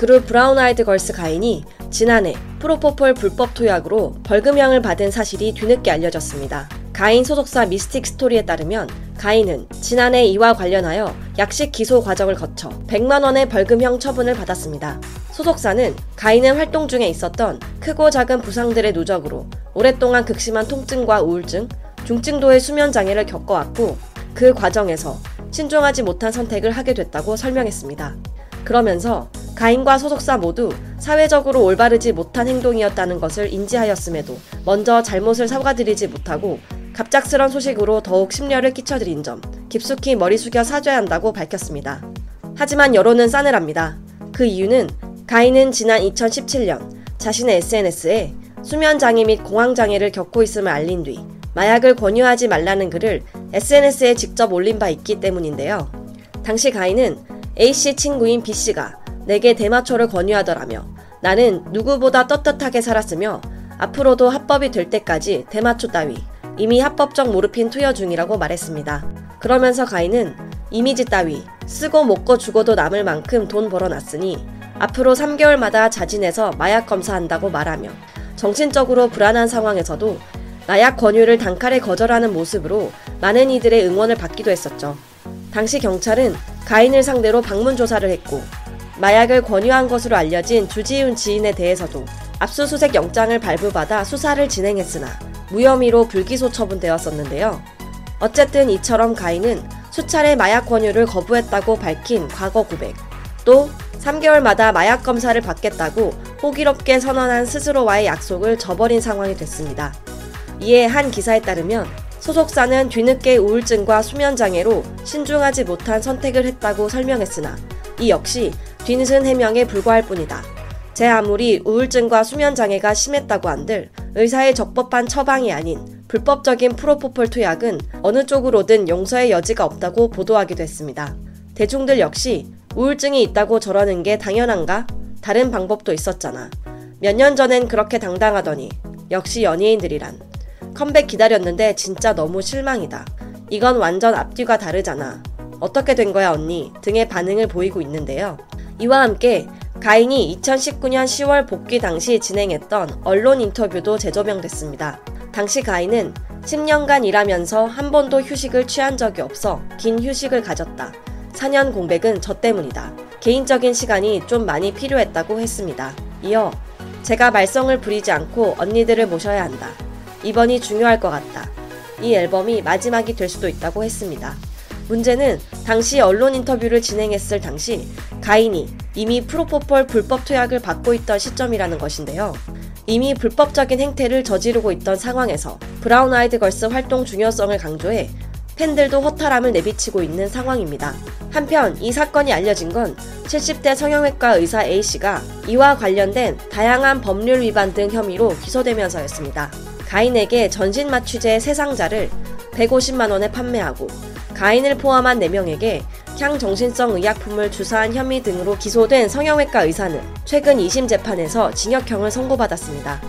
그룹 브라운 아이드 걸스 가인이 지난해 프로포폴 불법 투약으로 벌금형을 받은 사실이 뒤늦게 알려졌습니다. 가인 소속사 미스틱 스토리에 따르면 가인은 지난해 이와 관련하여 약식 기소 과정을 거쳐 100만 원의 벌금형 처분을 받았습니다. 소속사는 가인의 활동 중에 있었던 크고 작은 부상들의 누적으로 오랫동안 극심한 통증과 우울증, 중증도의 수면 장애를 겪어왔고 그 과정에서 신중하지 못한 선택을 하게 됐다고 설명했습니다. 그러면서 가인과 소속사 모두 사회적으로 올바르지 못한 행동이었다는 것을 인지하였음에도 먼저 잘못을 사과드리지 못하고 갑작스런 소식으로 더욱 심려를 끼쳐드린 점 깊숙이 머리 숙여 사죄해야 한다고 밝혔습니다. 하지만 여론은 싸늘합니다. 그 이유는 가인은 지난 2017년 자신의 SNS에 수면장애 및 공황장애를 겪고 있음을 알린 뒤 마약을 권유하지 말라는 글을 SNS에 직접 올린 바 있기 때문인데요. 당시 가인은 A씨 친구인 B씨가 내게 대마초를 권유하더라며 나는 누구보다 떳떳하게 살았으며 앞으로도 합법이 될 때까지 대마초 따위 이미 합법적 모르핀 투여 중이라고 말했습니다. 그러면서 가인은 이미지 따위 쓰고 먹고 죽어도 남을 만큼 돈 벌어놨으니 앞으로 3개월마다 자진해서 마약 검사한다고 말하며 정신적으로 불안한 상황에서도 마약 권유를 단칼에 거절하는 모습으로 많은 이들의 응원을 받기도 했었죠. 당시 경찰은 가인을 상대로 방문 조사를 했고 마약을 권유한 것으로 알려진 주지훈 지인에 대해서도 압수수색 영장을 발부받아 수사를 진행했으나 무혐의로 불기소 처분되었었는데요. 어쨌든 이처럼 가인은 수차례 마약 권유를 거부했다고 밝힌 과거 고백, 또 3개월마다 마약 검사를 받겠다고 호기롭게 선언한 스스로와의 약속을 저버린 상황이 됐습니다. 이에 한 기사에 따르면 소속사는 뒤늦게 우울증과 수면장애로 신중하지 못한 선택을 했다고 설명했으나 이 역시 뒤늦은 해명에 불과할 뿐이다. 제 아무리 우울증과 수면 장애가 심했다고 한들 의사의 적법한 처방이 아닌 불법적인 프로포폴 투약은 어느 쪽으로든 용서의 여지가 없다고 보도하기도 했습니다. 대중들 역시 우울증이 있다고 저러는 게 당연한가? 다른 방법도 있었잖아. 몇 년 전엔 그렇게 당당하더니 역시 연예인들이란 컴백 기다렸는데 진짜 너무 실망이다. 이건 완전 앞뒤가 다르잖아. 어떻게 된 거야 언니 등의 반응을 보이고 있는데요. 이와 함께 가인이 2019년 10월 복귀 당시 진행했던 언론 인터뷰도 재조명됐습니다. 당시 가인은 10년간 일하면서 한 번도 휴식을 취한 적이 없어 긴 휴식을 가졌다. 4년 공백은 저 때문이다. 개인적인 시간이 좀 많이 필요했다고 했습니다. 이어 제가 말썽을 부리지 않고 언니들을 모셔야 한다. 이번이 중요할 것 같다. 이 앨범이 마지막이 될 수도 있다고 했습니다. 문제는 당시 언론 인터뷰를 진행했을 당시 가인이 이미 프로포폴 불법 투약을 받고 있던 시점이라는 것인데요. 이미 불법적인 행태를 저지르고 있던 상황에서 브라운 아이드 걸스 활동 중요성을 강조해 팬들도 허탈함을 내비치고 있는 상황입니다. 한편 이 사건이 알려진 건 70대 성형외과 의사 A씨가 이와 관련된 다양한 법률 위반 등 혐의로 기소되면서였습니다. 가인에게 전신 마취제 세상자를 150만원에 판매하고 가인을 포함한 4명에게 향정신성 의약품을 주사한 혐의 등으로 기소된 성형외과 의사는 최근 2심 재판에서 징역형을 선고받았습니다.